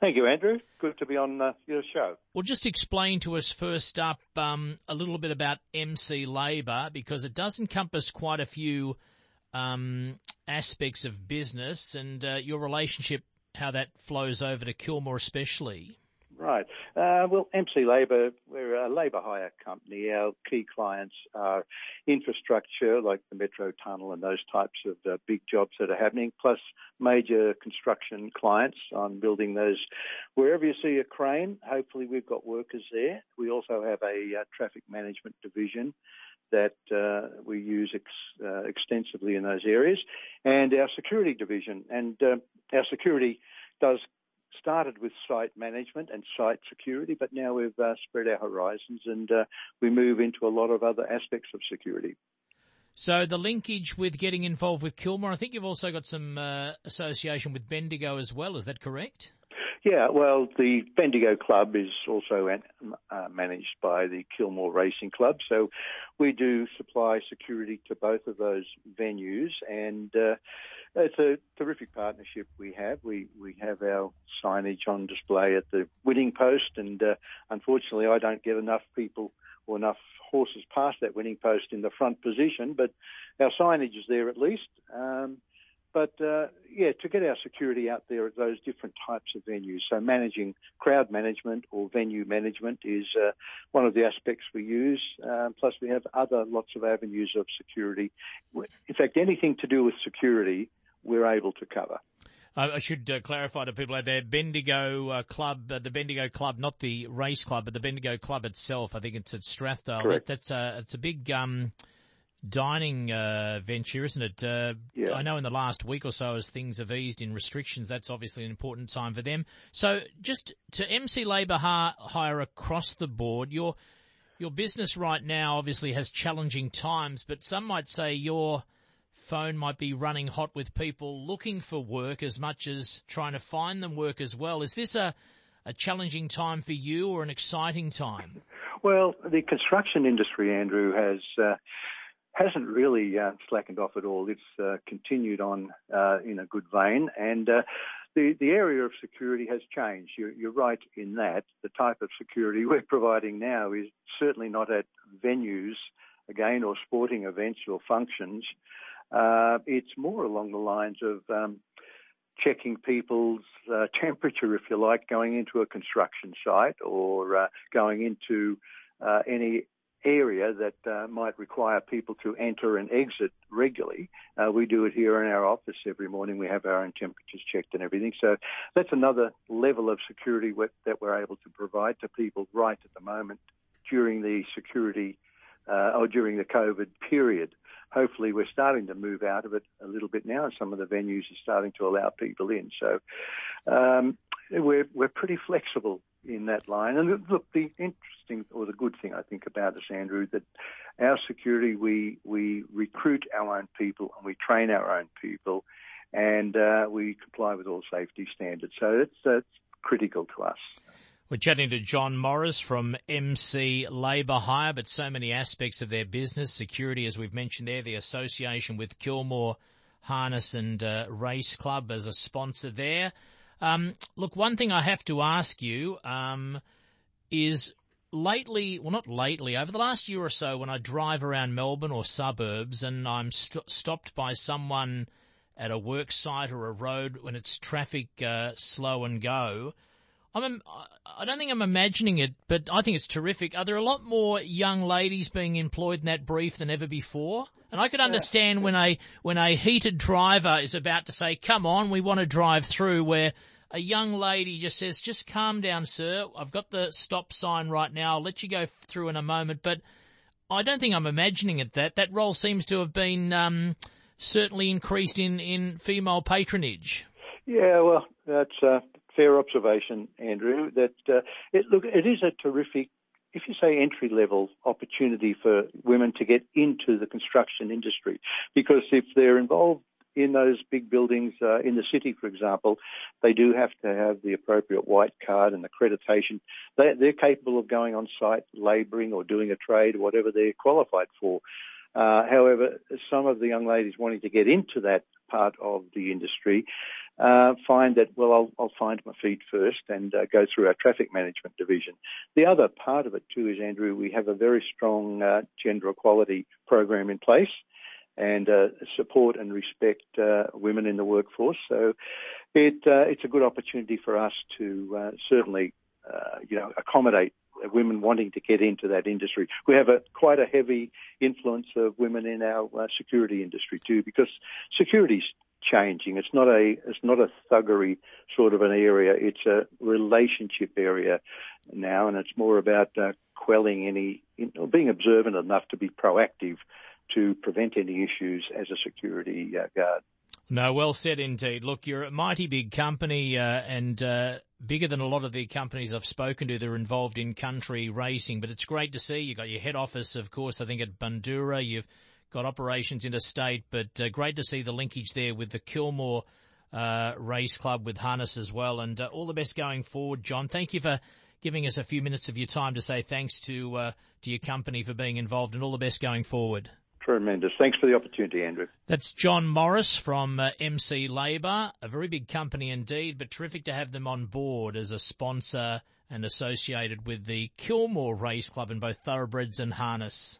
Thank you, Andrew. Good to be on uh, your show. Well, just explain to us first up um, a little bit about MC Labour because it does encompass quite a few um, aspects of business and uh, your relationship, how that flows over to Kilmore, especially. Right. Uh, well, MC Labour, we're a labour hire company. Our key clients are infrastructure like the Metro Tunnel and those types of uh, big jobs that are happening, plus major construction clients on building those. Wherever you see a crane, hopefully we've got workers there. We also have a uh, traffic management division that uh, we use ex- uh, extensively in those areas, and our security division. And uh, our security does started with site management and site security, but now we've uh, spread our horizons and uh, we move into a lot of other aspects of security. So the linkage with getting involved with Kilmore, I think you've also got some uh, association with Bendigo as well. Is that correct? Yeah, well, the Bendigo Club is also uh, managed by the Kilmore Racing Club, so we do supply security to both of those venues, and uh, it's a terrific partnership we have. We we have our signage on display at the winning post, and uh, unfortunately, I don't get enough people or enough horses past that winning post in the front position, but our signage is there at least. Um, but uh, yeah, to get our security out there at those different types of venues, so managing crowd management or venue management is uh, one of the aspects we use. Um, plus, we have other lots of avenues of security. In fact, anything to do with security, we're able to cover. I should uh, clarify to people out there, Bendigo uh, Club, uh, the Bendigo Club, not the race club, but the Bendigo Club itself. I think it's at Strathdale. Correct. That, that's a it's a big um, dining uh, venture, isn't it? Uh, yeah. I know in the last week or so, as things have eased in restrictions, that's obviously an important time for them. So, just to MC Labour hire across the board, your your business right now obviously has challenging times, but some might say your phone might be running hot with people looking for work as much as trying to find them work as well. Is this a, a challenging time for you or an exciting time? Well, the construction industry, Andrew, has uh, hasn't really uh, slackened off at all. It's uh, continued on uh, in a good vein, and uh, the the area of security has changed. You're, you're, right in that the type of security we're providing now is certainly not at venues again or sporting events or functions. Uh, it's more along the lines of um, checking people's uh, temperature, if you like, going into a construction site or uh, going into uh, any area that uh, might require people to enter and exit regularly. Uh, we do it here in our office every morning. We have our own temperatures checked and everything. So that's another level of security that we're able to provide to people right at the moment during the security uh, or during the COVID period hopefully we're starting to move out of it a little bit now, and some of the venues are starting to allow people in. So um, we're we're pretty flexible in that line. And look, the interesting or the good thing I think about us, Andrew, that our security we we recruit our own people and we train our own people, and uh, we comply with all safety standards. So it's, it's critical to us. We're chatting to John Morris from MC Labour Hire, but so many aspects of their business, security, as we've mentioned there, the association with Kilmore Harness and uh, Race Club as a sponsor there. Um, look, one thing I have to ask you um, is lately, well, not lately, over the last year or so, when I drive around Melbourne or suburbs and I'm st- stopped by someone at a work site or a road when it's traffic uh, slow and go, I'm, I don't think I'm imagining it, but I think it's terrific. Are there a lot more young ladies being employed in that brief than ever before? And I could understand when a when a heated driver is about to say, "Come on, we want to drive through," where a young lady just says, "Just calm down, sir. I've got the stop sign right now. I'll let you go through in a moment." But I don't think I'm imagining it. That that role seems to have been um, certainly increased in in female patronage. Yeah, well, that's uh, fair observation, Andrew. That uh, it, look, it is a terrific, if you say entry level opportunity for women to get into the construction industry, because if they're involved in those big buildings uh, in the city, for example, they do have to have the appropriate white card and accreditation. They, they're capable of going on site, labouring or doing a trade, whatever they're qualified for. Uh, however, some of the young ladies wanting to get into that part of the industry uh, find that, well, I'll, I'll, find my feet first and uh, go through our traffic management division. The other part of it too is, Andrew, we have a very strong uh, gender equality program in place and uh, support and respect uh, women in the workforce. So it, uh, it's a good opportunity for us to certainly, you know, accommodate women wanting to get into that industry. We have a quite a heavy influence of women in our security industry too, because security's changing. It's not a it's not a thuggery sort of an area. It's a relationship area now, and it's more about uh, quelling any, you know, being observant enough to be proactive to prevent any issues as a security uh, guard. No, well said indeed. Look, you're a mighty big company uh, and uh, bigger than a lot of the companies I've spoken to that are involved in country racing. But it's great to see You've got your head office, of course. I think at Bundoora, you've got operations interstate, but uh, great to see the linkage there with the Kilmore uh, Race Club with Harness as well. And uh, all the best going forward, John. Thank you for giving us a few minutes of your time to say thanks to uh, to your company for being involved, and all the best going forward. Tremendous. Thanks for the opportunity, Andrew. That's John Morris from uh, MC Labour, a very big company indeed, but terrific to have them on board as a sponsor and associated with the Kilmore Race Club in both thoroughbreds and harness.